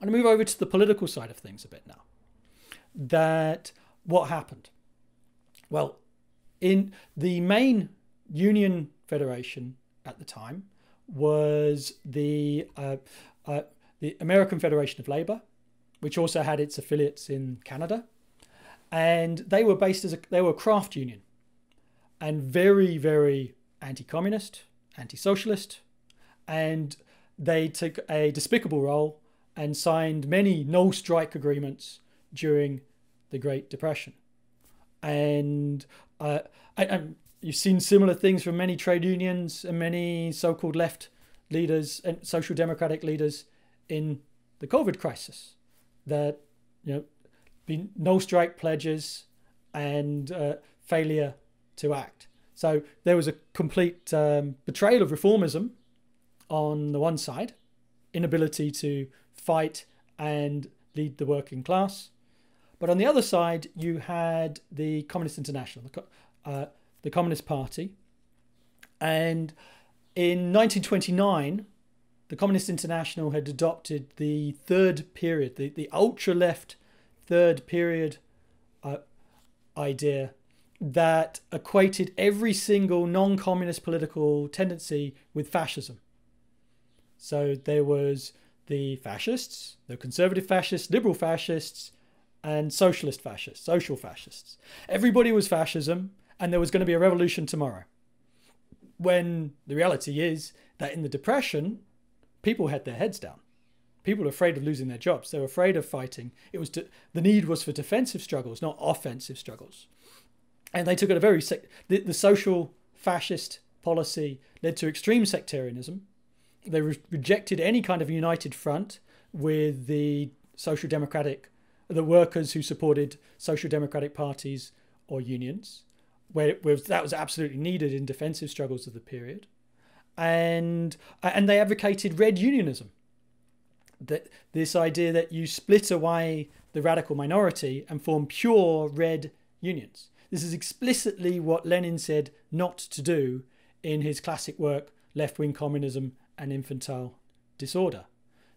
I'm going to move over to the political side of things a bit now. That what happened? Well, in the main union federation at the time was the uh, uh, the American Federation of Labour, which also had its affiliates in Canada, and they were based as a, they were a craft union, and very very anti-communist, anti-socialist, and they took a despicable role and signed many no strike agreements during the Great Depression. And, uh, and you've seen similar things from many trade unions and many so called left leaders and social democratic leaders in the COVID crisis. That, you know, been no strike pledges and uh, failure to act. So there was a complete um, betrayal of reformism on the one side, inability to fight and lead the working class. But on the other side, you had the Communist International, the, uh, the Communist Party. And in 1929, the Communist International had adopted the third period, the, the ultra left third period uh, idea that equated every single non communist political tendency with fascism. So there was the fascists, the conservative fascists, liberal fascists, and socialist fascists, social fascists. Everybody was fascism, and there was going to be a revolution tomorrow. When the reality is that in the Depression, people had their heads down. People were afraid of losing their jobs. They were afraid of fighting. It was to, the need was for defensive struggles, not offensive struggles. And they took it a very the, the social fascist policy led to extreme sectarianism they re- rejected any kind of united front with the social democratic, the workers who supported social democratic parties or unions, where, that was absolutely needed in defensive struggles of the period, and uh, and they advocated red unionism. That this idea that you split away the radical minority and form pure red unions. This is explicitly what Lenin said not to do in his classic work, Left Wing Communism and infantile disorder.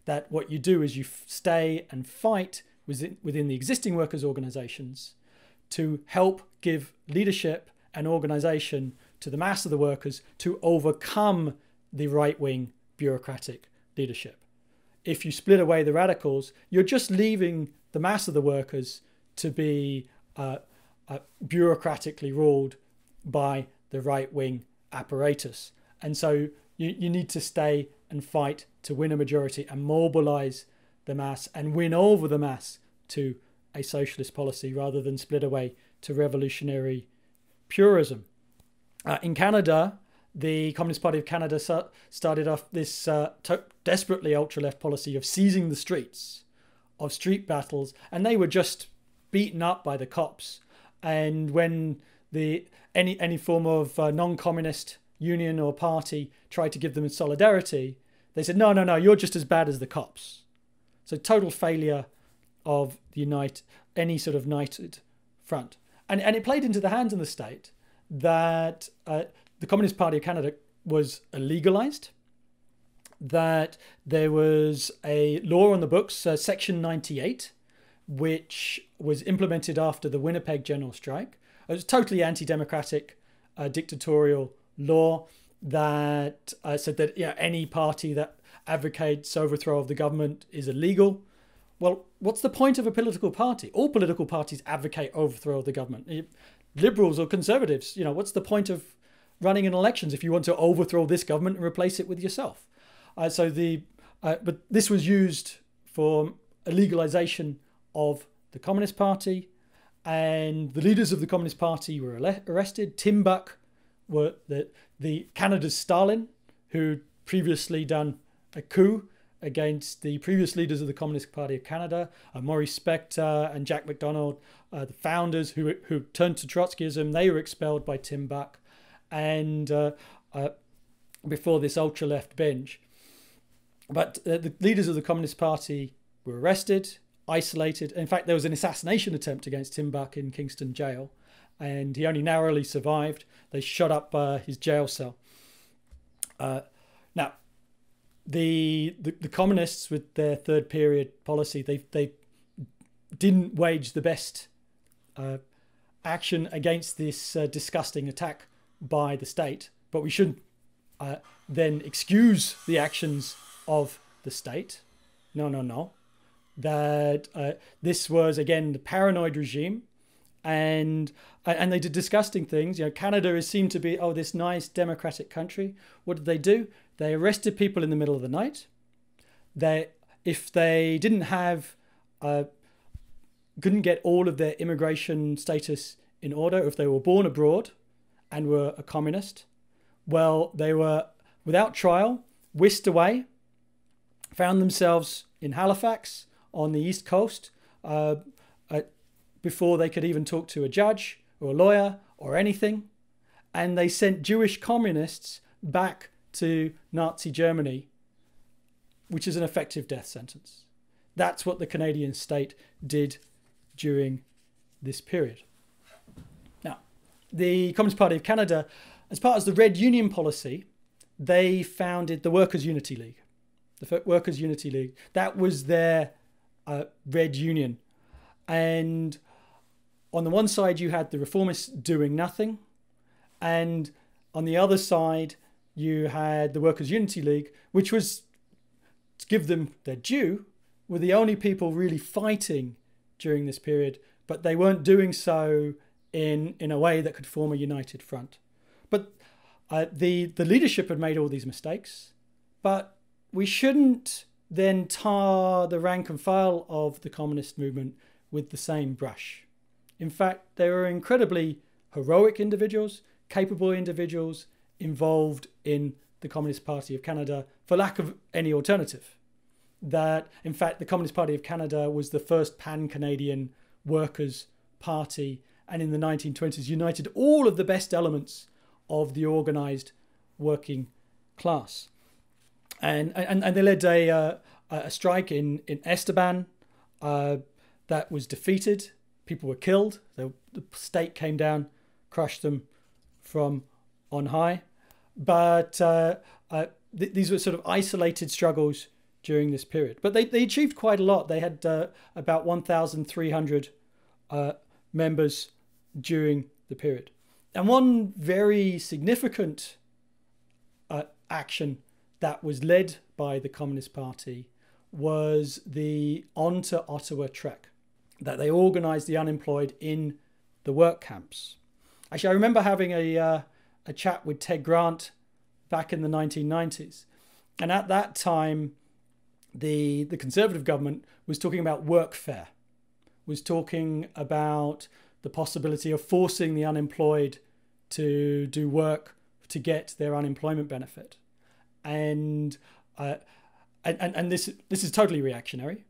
That what you do is you stay and fight within, within the existing workers' organizations to help give leadership and organization to the mass of the workers to overcome the right wing bureaucratic leadership. If you split away the radicals, you're just leaving the mass of the workers to be uh, uh, bureaucratically ruled by the right wing apparatus. And so you, you need to stay and fight to win a majority and mobilize the mass and win over the mass to a socialist policy rather than split away to revolutionary purism. Uh, in Canada, the Communist Party of Canada started off this uh, desperately ultra left policy of seizing the streets, of street battles, and they were just beaten up by the cops. And when the any any form of uh, non communist union or party tried to give them solidarity, they said, no, no, no, you're just as bad as the cops. So total failure of the unite any sort of united front. And, and it played into the hands of the state that uh, the Communist Party of Canada was legalized, that there was a law on the books, uh, Section 98, which was implemented after the Winnipeg general strike. It was totally anti democratic, uh, dictatorial law that uh, said that yeah, any party that advocates overthrow of the government is illegal. Well, what's the point of a political party? All political parties advocate overthrow of the government. Liberals or conservatives, you know, what's the point of running in elections if you want to overthrow this government and replace it with yourself? Uh, so the uh, but this was used for a legalization of the Communist Party, and the leaders of the Communist Party were arrested. Tim Buck were the, the Canada's Stalin, who previously done a coup against the previous leaders of the Communist Party of Canada, uh, Maurice Spector and Jack MacDonald, uh, the founders who, who turned to Trotskyism. They were expelled by Tim Buck. And uh, uh before this ultra left binge. But uh, the leaders of the Communist Party were arrested, isolated. In fact, there was an assassination attempt against Tim Buck in Kingston jail and he only narrowly survived. They shut up uh, his jail cell. Uh, now, the, the, the communists with their third period policy, they they didn't wage the best uh, action against this uh, disgusting attack by the state, but we shouldn't uh, then excuse the actions of the state. No, no, no. That uh, this was again the paranoid regime, and and they did disgusting things. You know, Canada is seen to be oh this nice democratic country. What did they do? They arrested people in the middle of the night. They if they didn't have uh, couldn't get all of their immigration status in order, if they were born abroad and were a communist, well, they were without trial whisked away, found themselves in Halifax on the east coast uh, uh, before they could even talk to a judge or a lawyer or anything, and they sent Jewish communists back to Nazi Germany, which is an effective death sentence. That's what the Canadian state did during this period. Now, the Communist Party of Canada, as part of the Red Union policy, they founded the Workers' Unity League. The Workers' Unity League. That was their uh, Red Union. And on the one side, you had the reformists doing nothing. And on the other side, you had the Workers' Unity League, which was, to give them their due, were the only people really fighting during this period, but they weren't doing so in in a way that could form a united front. But uh, the the leadership had made all these mistakes, but we shouldn't then tar the rank and file of the communist movement with the same brush. In fact, they were incredibly heroic individuals, capable individuals involved in the Communist Party of Canada for lack of any alternative that, in fact, the Communist Party of Canada was the first pan Canadian workers' party and in the 1920s united all of the best elements of the organized working class. And, and, and they led a, uh, a strike in, in Estevan uh, that was defeated. People were killed. The, state came down, crushed them from on high. But uh, uh th- these were sort of isolated struggles during this period. But they, they achieved quite a lot. They had uh, about 1,300 uh, members during the period. And one very significant uh, action that was led by the Communist Party was the On to Ottawa trek, that they organized the unemployed in the work camps. Actually, I remember having a, uh, a chat with Ted Grant back in the 1990s. And at that time, the the Conservative government was talking about workfare, was talking about the possibility of forcing the unemployed to do work to get their unemployment benefit, and uh, and, and and this this is totally reactionary,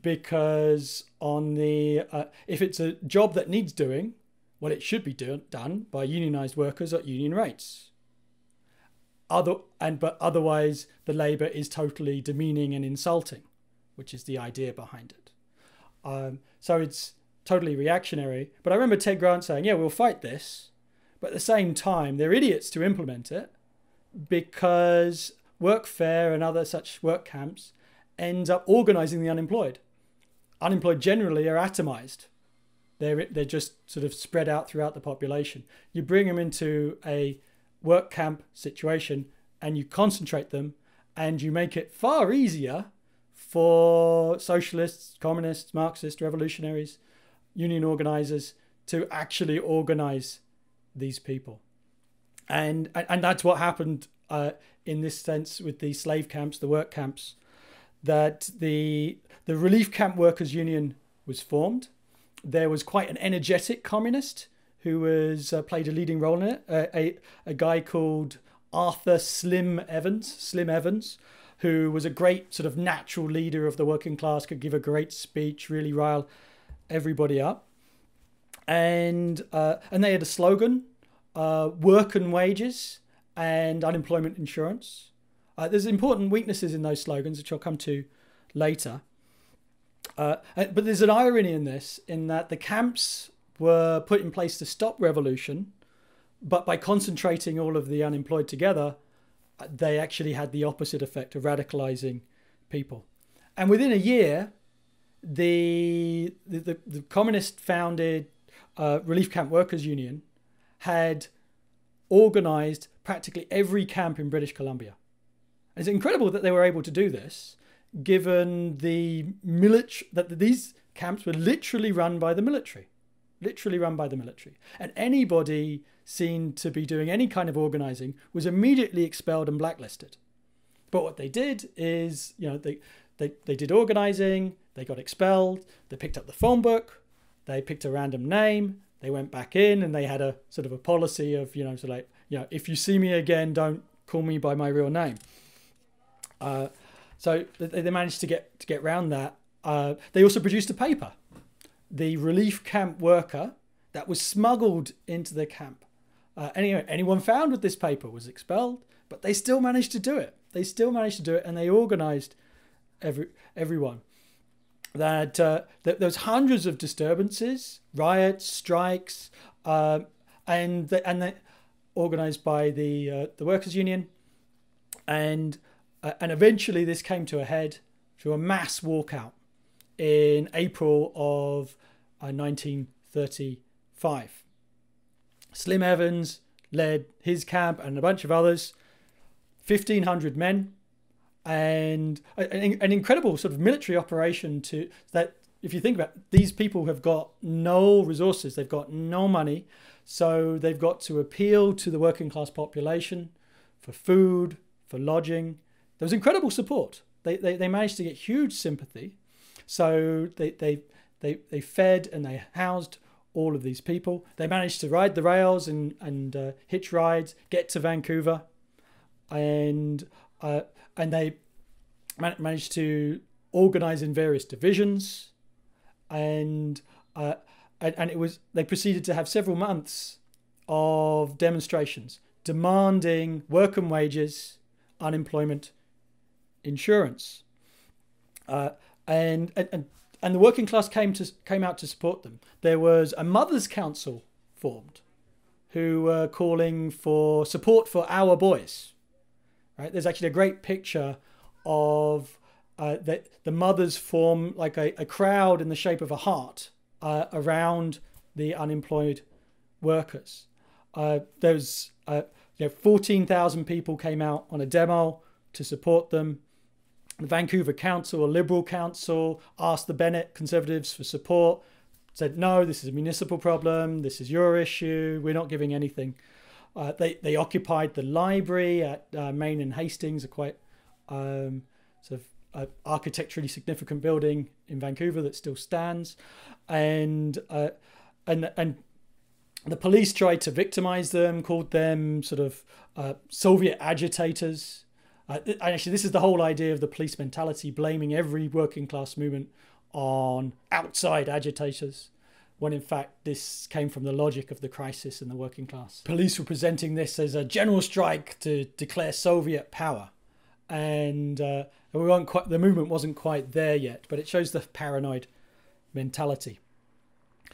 because on the uh, if it's a job that needs doing, well, it should be do, done by unionized workers at union rates. Other and but otherwise the labor is totally demeaning and insulting which is the idea behind it. Um, so it's totally reactionary but i remember ted grant saying yeah we'll fight this but at the same time they're idiots to implement it because workfare and other such work camps ends up organizing the unemployed. Unemployed generally are atomized. They're, they're just sort of spread out throughout the population. You bring them into a work camp situation and you concentrate them and you make it far easier for socialists, communists, Marxists, revolutionaries, union organizers to actually organize these people. And, and that's what happened uh, in this sense with the slave camps, the work camps, that the, the Relief Camp Workers Union was formed. There was quite an energetic communist who was uh, played a leading role in it. A a guy called Arthur Slim Evans, Slim Evans, who was a great sort of natural leader of the working class, could give a great speech, really rile everybody up. And uh, and they had a slogan: uh, "Work and wages and unemployment insurance." Uh, there's important weaknesses in those slogans, which I'll come to later. Uh, but there's an irony in this, in that the camps were put in place to stop revolution, but by concentrating all of the unemployed together, they actually had the opposite effect of radicalizing people. And within a year, the the, the, the communist founded uh, Relief Camp Workers Union had organized practically every camp in British Columbia. It's incredible that they were able to do this, given the military that these camps were literally run by the military, literally run by the military, and anybody seen to be doing any kind of organizing was immediately expelled and blacklisted. But what they did is, you know, they they, they did organizing, they got expelled, they picked up the phone book, they picked a random name, they went back in and they had a sort of a policy of, you know, so like, you know, if you see me again, don't call me by my real name. Uh, so they, managed to get to get around that. Uh, they also produced a paper, the relief camp worker, that was smuggled into the camp. Uh, anyway, anyone found with this paper was expelled, but they still managed to do it. They still managed to do it, and they organised every everyone. That, uh, that there was hundreds of disturbances, riots, strikes, uh, and the, and the, organised by the uh, the workers' union, and uh, and eventually this came to a head through a mass walkout in April of 1935. Uh, Slim Evans led his camp and a bunch of others, 1,500 men, and an, an incredible sort of military operation to that. If you think about it, these people have got no resources, they've got no money, so they've got to appeal to the working class population for food, for lodging. There was incredible support. They, they, they managed to get huge sympathy. So they, they, they, they fed and they housed all of these people. They managed to ride the rails and, and uh, hitch rides, get to Vancouver, and, uh, and they man- managed to organize in various divisions. And uh, and, and it was they proceeded to have several months of demonstrations demanding work and wages, unemployment, insurance, uh, and, and and the working class came to came out to support them. There was a mothers' council formed, who were calling for support for our boys. Right, there's actually a great picture of uh, that the mothers form like a, a crowd in the shape of a heart uh, around the unemployed workers. Uh, there was uh, you know, 14,000 people came out on a demo to support them. The Vancouver Council, a Liberal council, asked the Bennett Conservatives for support, said, no, this is a municipal problem, this is your issue, we're not giving anything. Uh, they, they occupied the library at uh, Main and Hastings, a quite um, sort of uh, architecturally significant building in Vancouver that still stands and uh, and and the police tried to victimize them, called them sort of uh, Soviet agitators. Uh, actually, this is the whole idea of the police mentality, blaming every working class movement on outside agitators, when in fact this came from the logic of the crisis in the working class. Police were presenting this as a general strike to declare Soviet power, and uh, we weren't quite, the movement wasn't quite there yet, but it shows the paranoid mentality.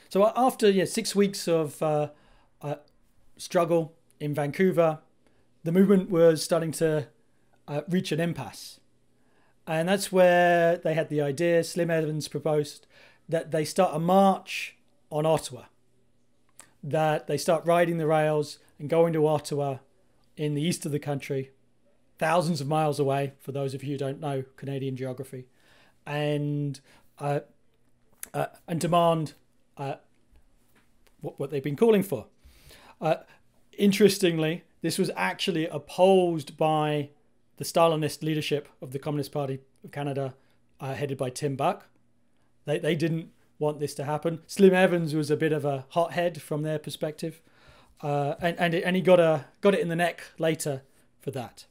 So after yeah, six weeks of uh, uh, struggle in Vancouver, the movement was starting to uh, reach an impasse. And that's where they had the idea, Slim Evans proposed, that they start a march on Ottawa. That they start riding the rails and going to Ottawa in the east of the country, thousands of miles away, for those of you who don't know Canadian geography, and uh, uh, and demand uh, what, what they've been calling for. Uh, interestingly, this was actually opposed by the Stalinist leadership of the Communist Party of Canada, uh, headed by Tim Buck. They, they didn't want this to happen. Slim Evans was a bit of a hothead from their perspective, uh, and and, it, and he got a got it in the neck later for that.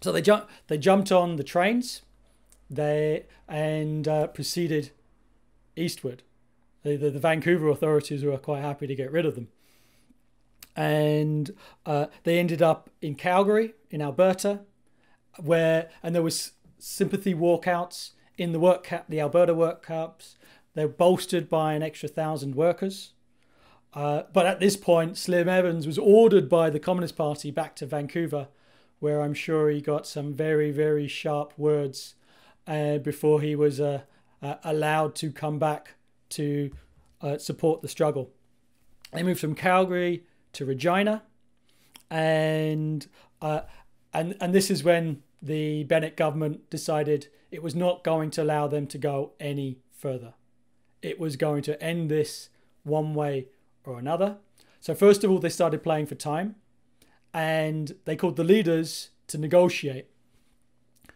So they jumped they jumped on the trains, they and uh, proceeded eastward. The, the, the, Vancouver authorities were quite happy to get rid of them. And uh, they ended up in Calgary, in Alberta, where, and there was sympathy walkouts in the work cap, the Alberta work camps. They were bolstered by an extra thousand workers. Uh, but at this point, Slim Evans was ordered by the Communist Party back to Vancouver where I'm sure he got some very, very sharp words uh, before he was uh, uh, allowed to come back to uh, support the struggle. They moved from Calgary to Regina, and uh, and and this is when the Bennett government decided it was not going to allow them to go any further. It was going to end this one way or another. So first of all, they started playing for time, and they called the leaders to negotiate.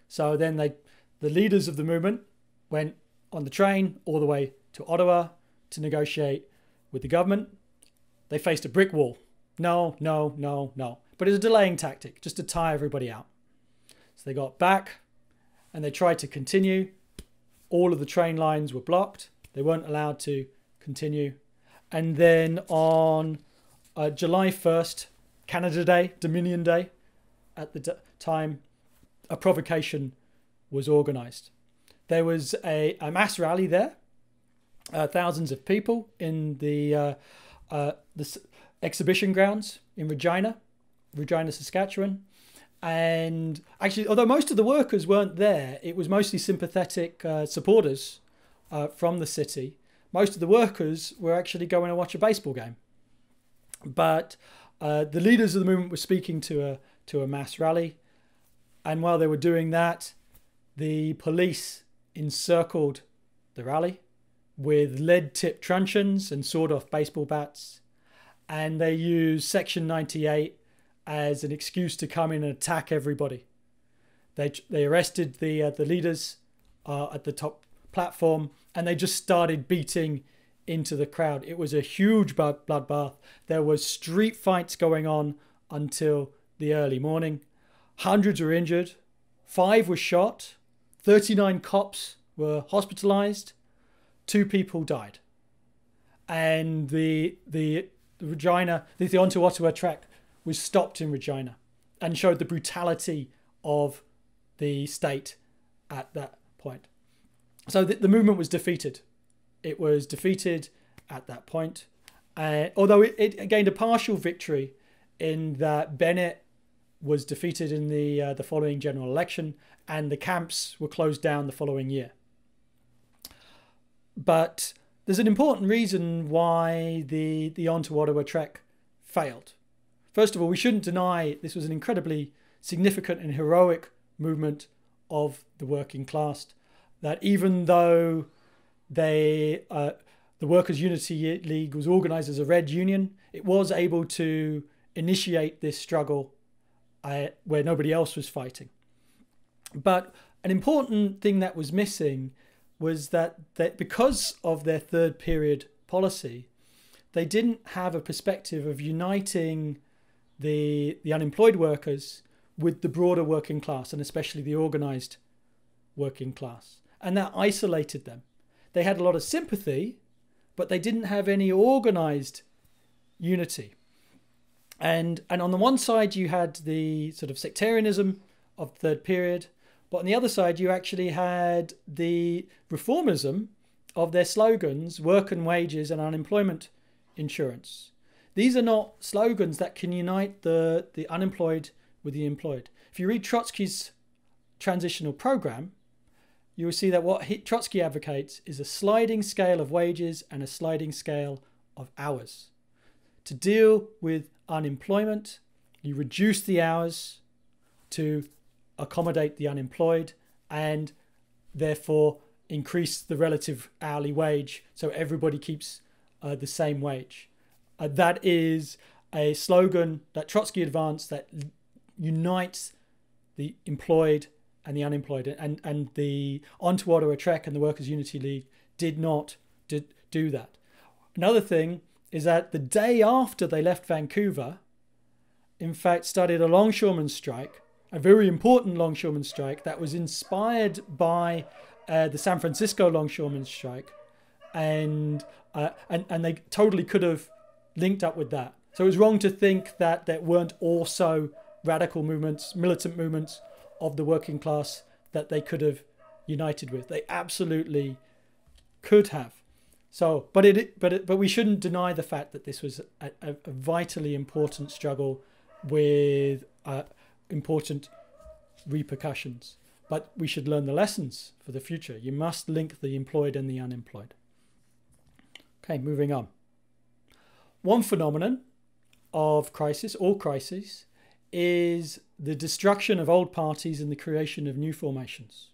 So then they, the leaders of the movement, went on the train all the way to Ottawa to negotiate with the government. They faced a brick wall. No, no, no, no. But it's a delaying tactic just to tire everybody out. So they got back and they tried to continue. All of the train lines were blocked. They weren't allowed to continue. And then on uh, July 1st, Canada Day, Dominion Day, at the time, a provocation was organized. There was a, a mass rally there, uh, thousands of people in the, uh, uh, the exhibition grounds in Regina, Regina, Saskatchewan. And actually, although most of the workers weren't there, it was mostly sympathetic uh, supporters uh, from the city. Most of the workers were actually going to watch a baseball game. But uh, the leaders of the movement were speaking to a to a mass rally, and while they were doing that, the police encircled the rally with lead-tipped truncheons and sawed-off baseball bats, and they used Section 98 as an excuse to come in and attack everybody. They they arrested the uh, the leaders uh, at the top platform, and they just started beating into the crowd. It was a huge bloodbath. There was street fights going on until the early morning. Hundreds were injured. Five were shot. 39 cops were hospitalized. Two people died. And the, the, Regina, the, the Onto Ottawa trek was stopped in Regina and showed the brutality of the state at that point. So the, the movement was defeated it was defeated at that point. Uh, although it, it, gained a partial victory in that Bennett was defeated in the uh, the following general election, and the camps were closed down the following year. But there's an important reason why the the On to Ottawa trek failed. First of all, we shouldn't deny this was an incredibly significant and heroic movement of the working class. That even though they uh, the Workers' Unity League was organized as a red union. It was able to initiate this struggle uh, where nobody else was fighting. But an important thing that was missing was that, that because of their third period policy, they didn't have a perspective of uniting the, the unemployed workers with the broader working class and especially the organized working class. And that isolated them. They had a lot of sympathy, but they didn't have any organized unity. And and on the one side you had the sort of sectarianism of the third period, but on the other side you actually had the reformism of their slogans, work and wages and unemployment insurance. These are not slogans that can unite the, the unemployed with the employed. If you read Trotsky's transitional program, you will see that what Trotsky advocates is a sliding scale of wages and a sliding scale of hours. To deal with unemployment, you reduce the hours to accommodate the unemployed and therefore increase the relative hourly wage so everybody keeps uh, the same wage. Uh, that is a slogan that Trotsky advanced that unites the employed and the unemployed. And, and the Onto Ottawa Trek and the Workers' Unity League did not did, do that. Another thing is that the day after they left Vancouver, in fact, started a longshoreman strike, a very important longshoreman strike that was inspired by uh, the San Francisco longshoreman strike, and uh, and and they totally could have linked up with that. So it was wrong to think that there weren't also radical movements, militant movements of the working class that they could have united with. They absolutely could have. So, but it, but it, but we shouldn't deny the fact that this was a, a, vitally important struggle with uh, important repercussions. But we should learn the lessons for the future. You must link the employed and the unemployed. Okay, moving on. One phenomenon of crisis, all crises, is the destruction of old parties and the creation of new formations.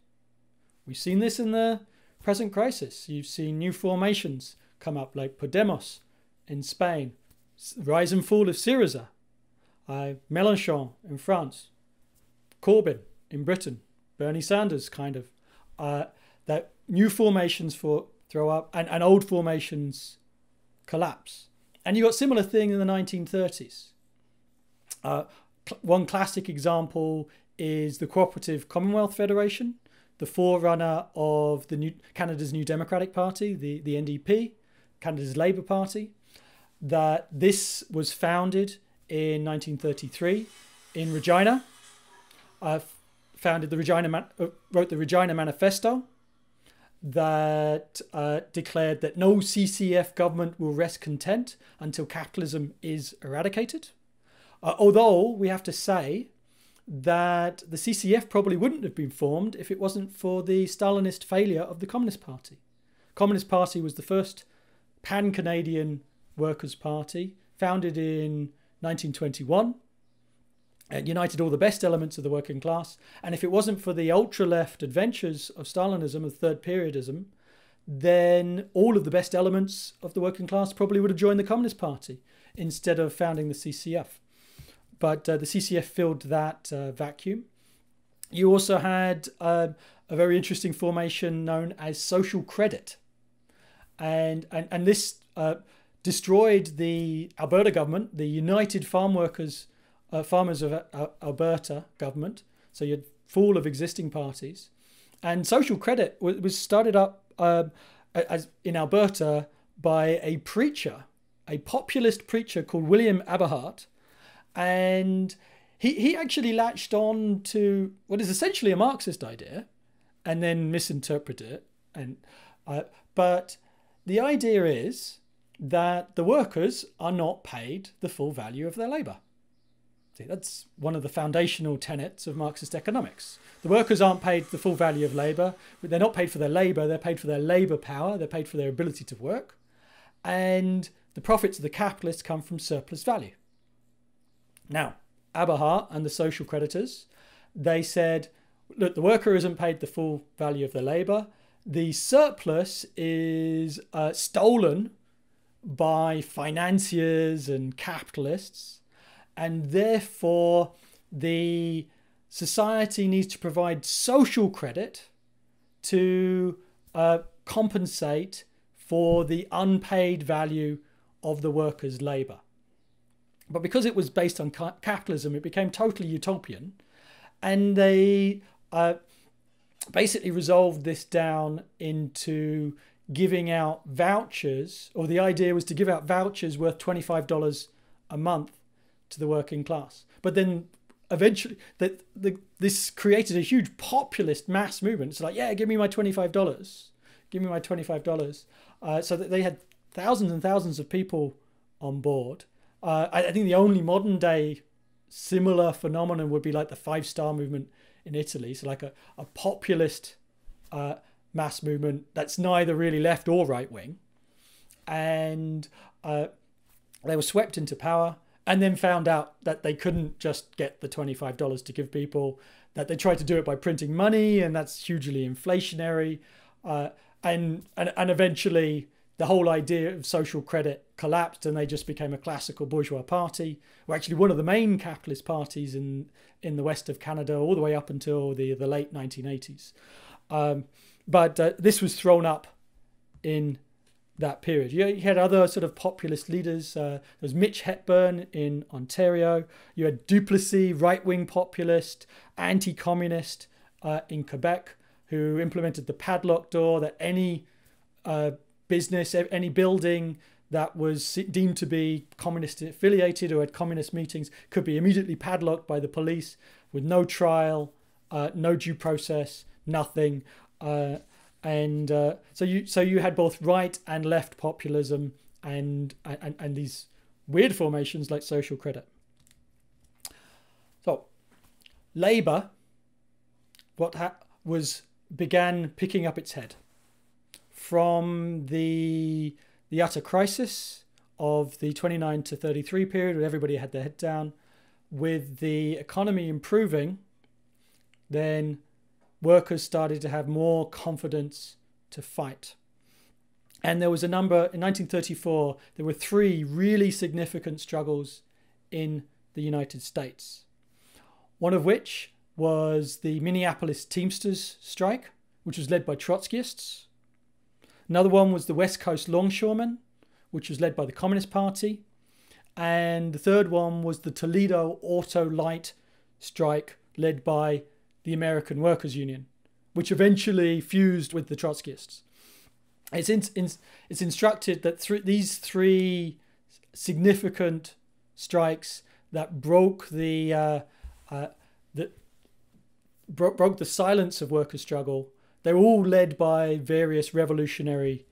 We've seen this in the present crisis. You've seen new formations come up, like Podemos in Spain, rise and fall of Syriza, uh, Mélenchon in France, Corbyn in Britain, Bernie Sanders, kind of. Uh, that new formations for throw up and, and old formations collapse. And you got similar thing in the 1930s. Uh, cl- one classic example is the Cooperative Commonwealth Federation, the forerunner of the new Canada's New Democratic Party, the, the NDP, Canada's Labour Party. That this was founded in 1933 in Regina. Uh, founded the Regina, Man- uh, wrote the Regina Manifesto that uh, declared that no CCF government will rest content until capitalism is eradicated. Uh, although we have to say that the CCF probably wouldn't have been formed if it wasn't for the Stalinist failure of the Communist Party. Communist Party was the first pan-Canadian workers' party, founded in 1921. It united all the best elements of the working class. And if it wasn't for the ultra left adventures of Stalinism, and third periodism, then all of the best elements of the working class probably would have joined the Communist Party instead of founding the CCF. But uh, the CCF filled that uh, vacuum. You also had uh, a very interesting formation known as social credit. And, and, and this uh, destroyed the Alberta government, the United Farm Workers uh, Farmers of uh, Alberta government. So you had full of existing parties, and social credit was started up um, as in Alberta by a preacher, a populist preacher called William Aberhart, and he he actually latched on to what is essentially a Marxist idea, and then misinterpreted it. And uh, but the idea is that the workers are not paid the full value of their labour. That's one of the foundational tenets of Marxist economics. The workers aren't paid the full value of labour. They're not paid for their labour, they're paid for their labour power, they're paid for their ability to work. And the profits of the capitalists come from surplus value. Now, Aberhart and the social creditors, they said, look, the worker isn't paid the full value of their labour. The surplus is uh, stolen by financiers and capitalists and therefore the society needs to provide social credit to uh, compensate for the unpaid value of the workers' labour. But because it was based on ca- capitalism, it became totally utopian, and they uh, basically resolved this down into giving out vouchers, or the idea was to give out vouchers worth $25 a month to the working class. But then eventually that the, this created a huge populist mass movement. It's like, yeah, give me my $25. Give me my $25. Uh, so that they had thousands and thousands of people on board. Uh, I, I, think the only modern day similar phenomenon would be like the five star movement in Italy. So like a, a populist uh, mass movement that's neither really left or right wing. And uh, they were swept into power and then found out that they couldn't just get the $25 to give people, that they tried to do it by printing money, and that's hugely inflationary. Uh, and, and, and eventually, the whole idea of social credit collapsed, and they just became a classical bourgeois party, or actually one of the main capitalist parties in, in the west of Canada, all the way up until the, the late 1980s. Um, but uh, this was thrown up in that period. You, had other sort of populist leaders. Uh, there was Mitch Hepburn in Ontario. You had Duplessis, right wing populist, anti communist uh, in Quebec, who implemented the padlock door that any uh, business, any building that was deemed to be communist affiliated or had communist meetings could be immediately padlocked by the police with no trial, uh, no due process, nothing. And uh, so you so you had both right and left populism and, and and these weird formations like social credit. So Labour, what ha- was began picking up its head from the the utter crisis of the 29 to 33 period, where everybody had their head down, with the economy improving, then workers started to have more confidence to fight. And there was a number in 1934, there were three really significant struggles in the United States. One of which was the Minneapolis Teamsters strike, which was led by Trotskyists. Another one was the West Coast Longshoremen, which was led by the Communist Party. And the third one was the Toledo Auto-Lite strike, led by the American Workers Union, which eventually fused with the Trotskyists. It's, in, in, it's instructed that through these three significant strikes that broke the uh, uh, bro- broke the silence of worker struggle. They were all led by various revolutionary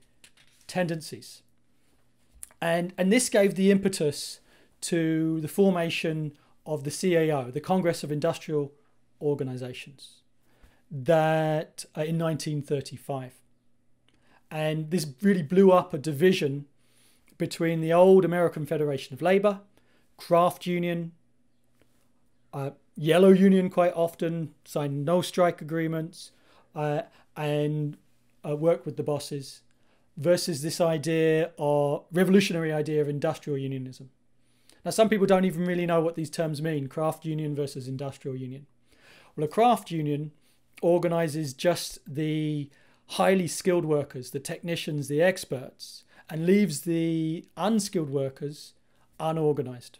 tendencies, and and this gave the impetus to the formation of the CIO, the Congress of Industrial Organizations, that uh, in 1935, and this really blew up a division between the old American Federation of Labor, craft union, uh, yellow union quite often signed no strike agreements uh, and uh, work with the bosses versus this idea or revolutionary idea of industrial unionism. Now, some people don't even really know what these terms mean craft union versus industrial union. Well, a craft union organizes just the highly skilled workers, the technicians, the experts, and leaves the unskilled workers unorganized.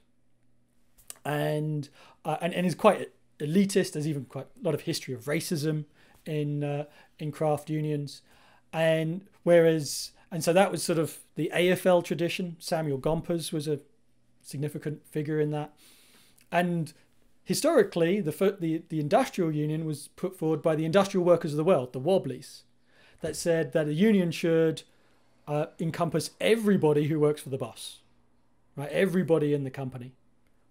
And, uh, and, and is quite elitist. There's even quite a lot of history of racism in, uh, in craft unions. And whereas, and so that was sort of the AFL tradition. Samuel Gompers was a significant figure in that. And historically, the, the, the industrial union was put forward by the industrial workers of the world, the Wobblies, that said that a union should uh, encompass everybody who works for the boss, right? Everybody in the company,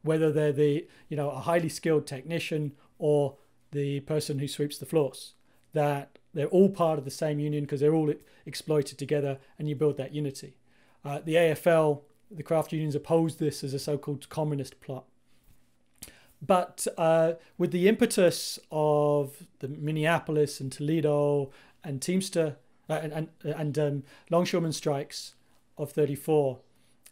whether they're the you know a highly skilled technician or the person who sweeps the floors. That they're all part of the same union because they're all exploited together, and you build that unity. Uh, the AFL, the craft unions, opposed this as a so-called communist plot. But uh, with the impetus of the Minneapolis and Toledo and Teamster uh, and and, and um, longshoreman strikes of 34,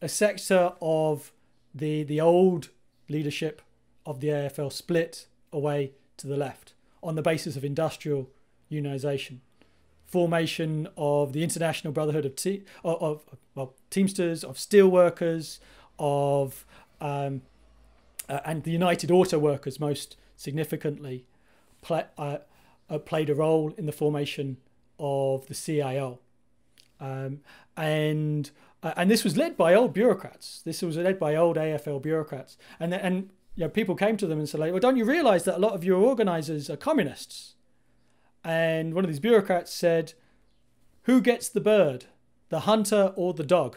a sector of the the old leadership of the AFL split away to the left on the basis of industrial unionization. Formation of the International Brotherhood of, te- of, of well, Teamsters, of steelworkers, of um, uh, and the United Auto Workers most significantly play, uh, uh, played a role in the formation of the CIO. Um, and uh, and this was led by old bureaucrats. This was led by old AFL bureaucrats. And and you know, people came to them and said, like, well, don't you realize that a lot of your organizers are communists? And one of these bureaucrats said, who gets the bird, the hunter or the dog?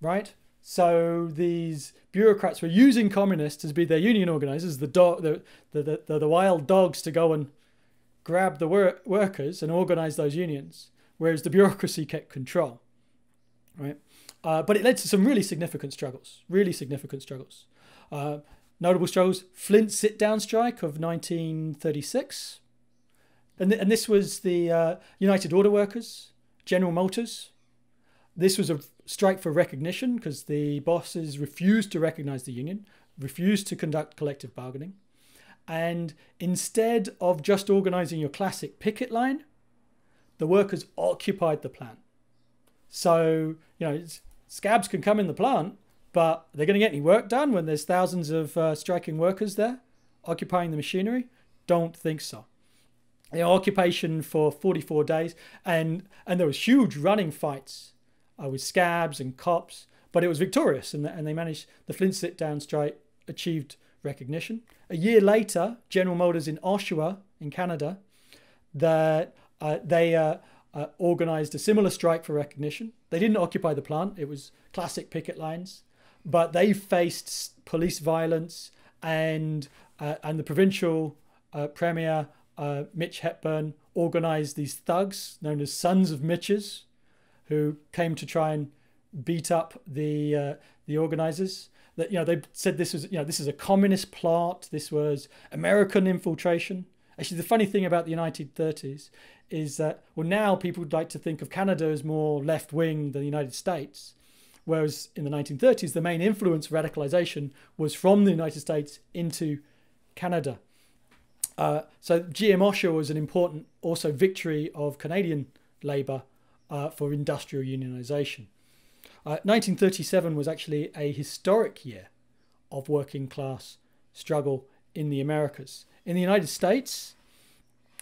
Right? So these bureaucrats were using communists as be their union organizers, the, dog, the, the, the, the wild dogs to go and grab the wor- workers and organize those unions, whereas the bureaucracy kept control. Right? Uh, but it led to some really significant struggles, really significant struggles. Uh, notable struggles Flint sit down strike of 1936. And, th- and this was the uh, United Auto Workers, General Motors. This was a strike for recognition because the bosses refused to recognize the union, refused to conduct collective bargaining. And instead of just organizing your classic picket line, the workers occupied the plant. So, you know, scabs can come in the plant, but they're going to get any work done when there's thousands of uh, striking workers there occupying the machinery? Don't think so. The occupation for 44 days, and, and there was huge running fights uh, with scabs and cops, but it was victorious, and, and they managed, the Flint sit-down strike achieved recognition. A year later, General Motors in Oshawa, in Canada, that uh, they uh, uh, organized a similar strike for recognition. They didn't occupy the plant, it was classic picket lines, but they faced police violence and uh, and the provincial uh, premier uh, Mitch Hepburn organized these thugs known as Sons of Mitches, who came to try and beat up the uh, the organizers. That you know they said this was you know this is a communist plot. This was American infiltration. Actually, the funny thing about the 1930s is that well now people would like to think of Canada as more left wing than the United States, whereas in the 1930s the main influence of radicalization was from the United States into Canada. Uh, so GM Oshawa was an important also victory of Canadian labour uh, for industrial unionisation. Uh, 1937 was actually a historic year of working class struggle in the Americas. In the United States,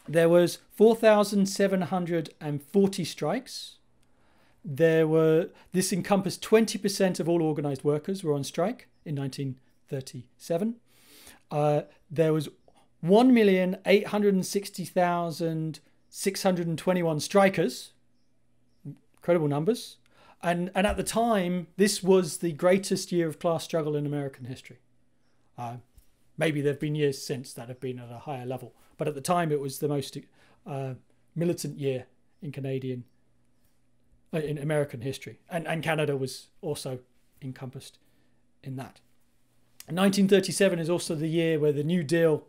there was 4,740 strikes. There were this encompassed 20% of all organised workers were on strike in 1937. Uh, there was 1,860,621 strikers. Incredible numbers. And, and at the time, this was the greatest year of class struggle in American history. Uh, maybe there have been years since that have been at a higher level, but at the time, it was the most uh, militant year in Canadian, uh, in American history. And, and Canada was also encompassed in that. 1937 is also the year where the New Deal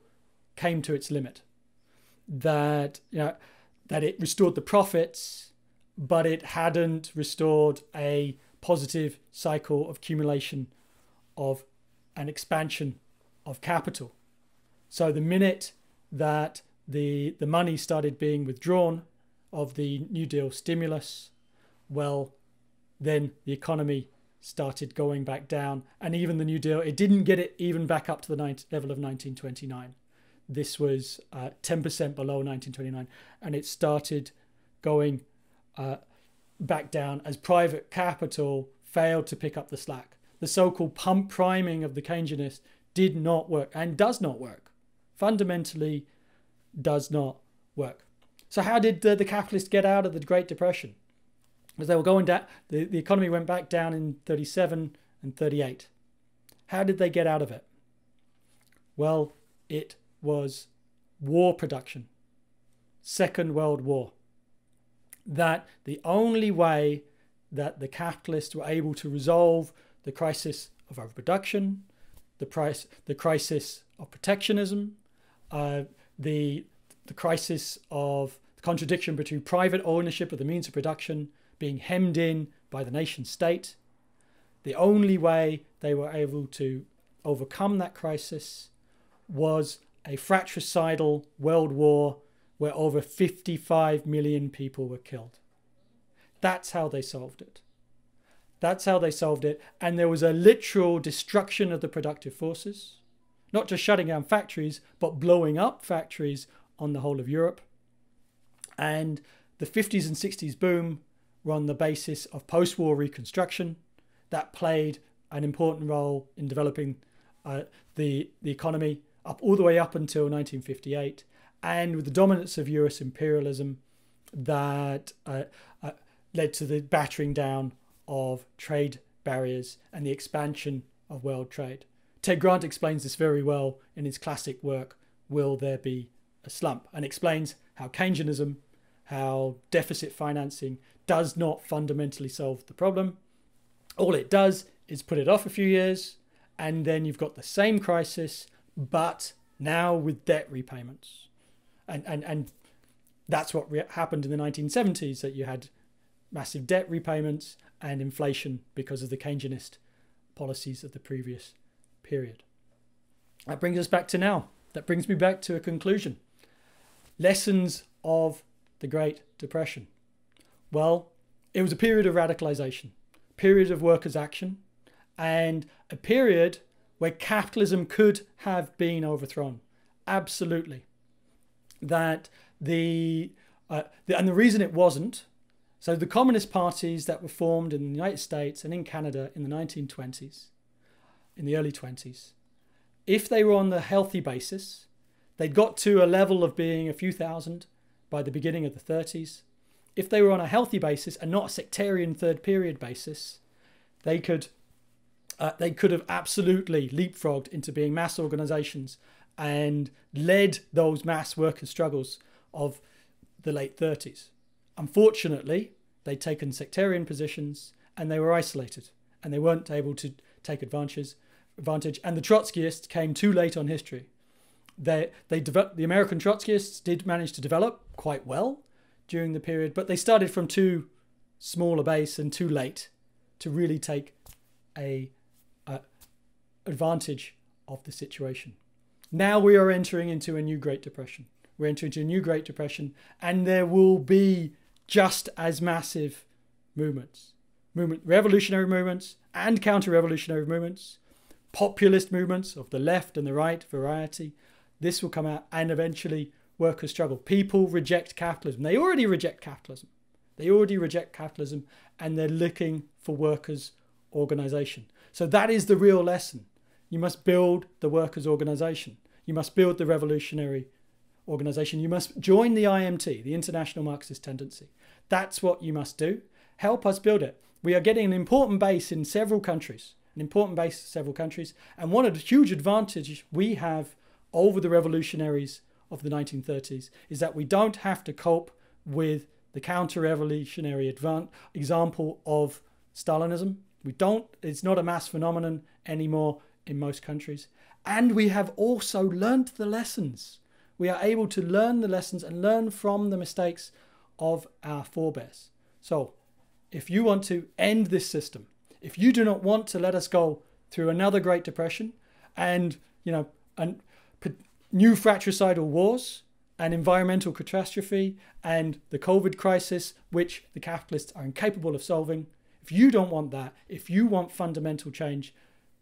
came to its limit. That you know, that it restored the profits, but it hadn't restored a positive cycle of accumulation of an expansion of capital. So the minute that the the money started being withdrawn of the New Deal stimulus, well, then the economy started going back down, and even the New Deal it didn't get it even back up to the level of 1929 this was uh, 10% below 1929, and it started going uh, back down as private capital failed to pick up the slack. The so called pump priming of the Keynesianists did not work and does not work. Fundamentally, does not work. So, how did the, the capitalists get out of the Great Depression? As they were going down, the, the economy went back down in 37 and 38. How did they get out of it? Well, it was war production, Second World War. That the only way that the capitalists were able to resolve the crisis of overproduction, the price, the crisis of protectionism, uh, the the crisis of the contradiction between private ownership of the means of production being hemmed in by the nation state. The only way they were able to overcome that crisis was a fratricidal world war where over 55 million people were killed. That's how they solved it. That's how they solved it. And there was a literal destruction of the productive forces, not just shutting down factories, but blowing up factories on the whole of Europe. And the 50s and 60s boom were on the basis of post war reconstruction that played an important role in developing uh, the, the economy up all the way up until 1958, and with the dominance of US imperialism, that uh, uh, led to the battering down of trade barriers and the expansion of world trade. Ted Grant explains this very well in his classic work, Will There Be a Slump? and explains how Keynesianism, how deficit financing does not fundamentally solve the problem. All it does is put it off a few years, and then you've got the same crisis but now with debt repayments. And, and, and that's what re- happened in the 1970s that you had massive debt repayments and inflation because of the Keynesianist policies of the previous period. That brings us back to now. That brings me back to a conclusion. Lessons of the Great Depression. Well, it was a period of radicalization, period of workers' action, and a period where capitalism could have been overthrown. Absolutely. That the, uh, the, and the reason it wasn't, so the communist parties that were formed in the United States and in Canada in the 1920s, in the early 20s, if they were on the healthy basis, they'd got to a level of being a few thousand by the beginning of the 30s. If they were on a healthy basis and not a sectarian third period basis, they could uh, they could have absolutely leapfrogged into being mass organizations and led those mass worker struggles of the late 30s. Unfortunately, they'd taken sectarian positions and they were isolated and they weren't able to take advantages, advantage. And the Trotskyists came too late on history. They, they developed, the American Trotskyists did manage to develop quite well during the period, but they started from too small a base and too late to really take a, a advantage of the situation. Now we are entering into a new Great Depression. We're entering into a new Great Depression, and there will be just as massive movements, movement, revolutionary movements and counter-revolutionary movements, populist movements of the left and the right variety. This will come out, and eventually workers struggle. People reject capitalism. They already reject capitalism. They already reject capitalism, and they're looking for workers' organization. So that is the real lesson. You must build the workers' organization. You must build the revolutionary organization. You must join the IMT, the International Marxist Tendency. That's what you must do. Help us build it. We are getting an important base in several countries, an important base in several countries. And one of the huge advantages we have over the revolutionaries of the 1930s is that we don't have to cope with the counter-revolutionary example of Stalinism. We don't, it's not a mass phenomenon anymore in most countries. And we have also learned the lessons. We are able to learn the lessons and learn from the mistakes of our forebears. So, if you want to end this system, if you do not want to let us go through another Great Depression and, you know, and new fratricidal wars and environmental catastrophe and the COVID crisis, which the capitalists are incapable of solving, if you don't want that, if you want fundamental change,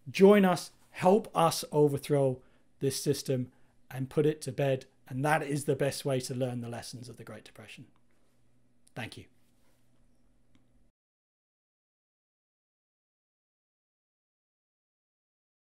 join us, help us overthrow this system and put it to bed. And that is the best way to learn the lessons of the Great Depression. Thank you.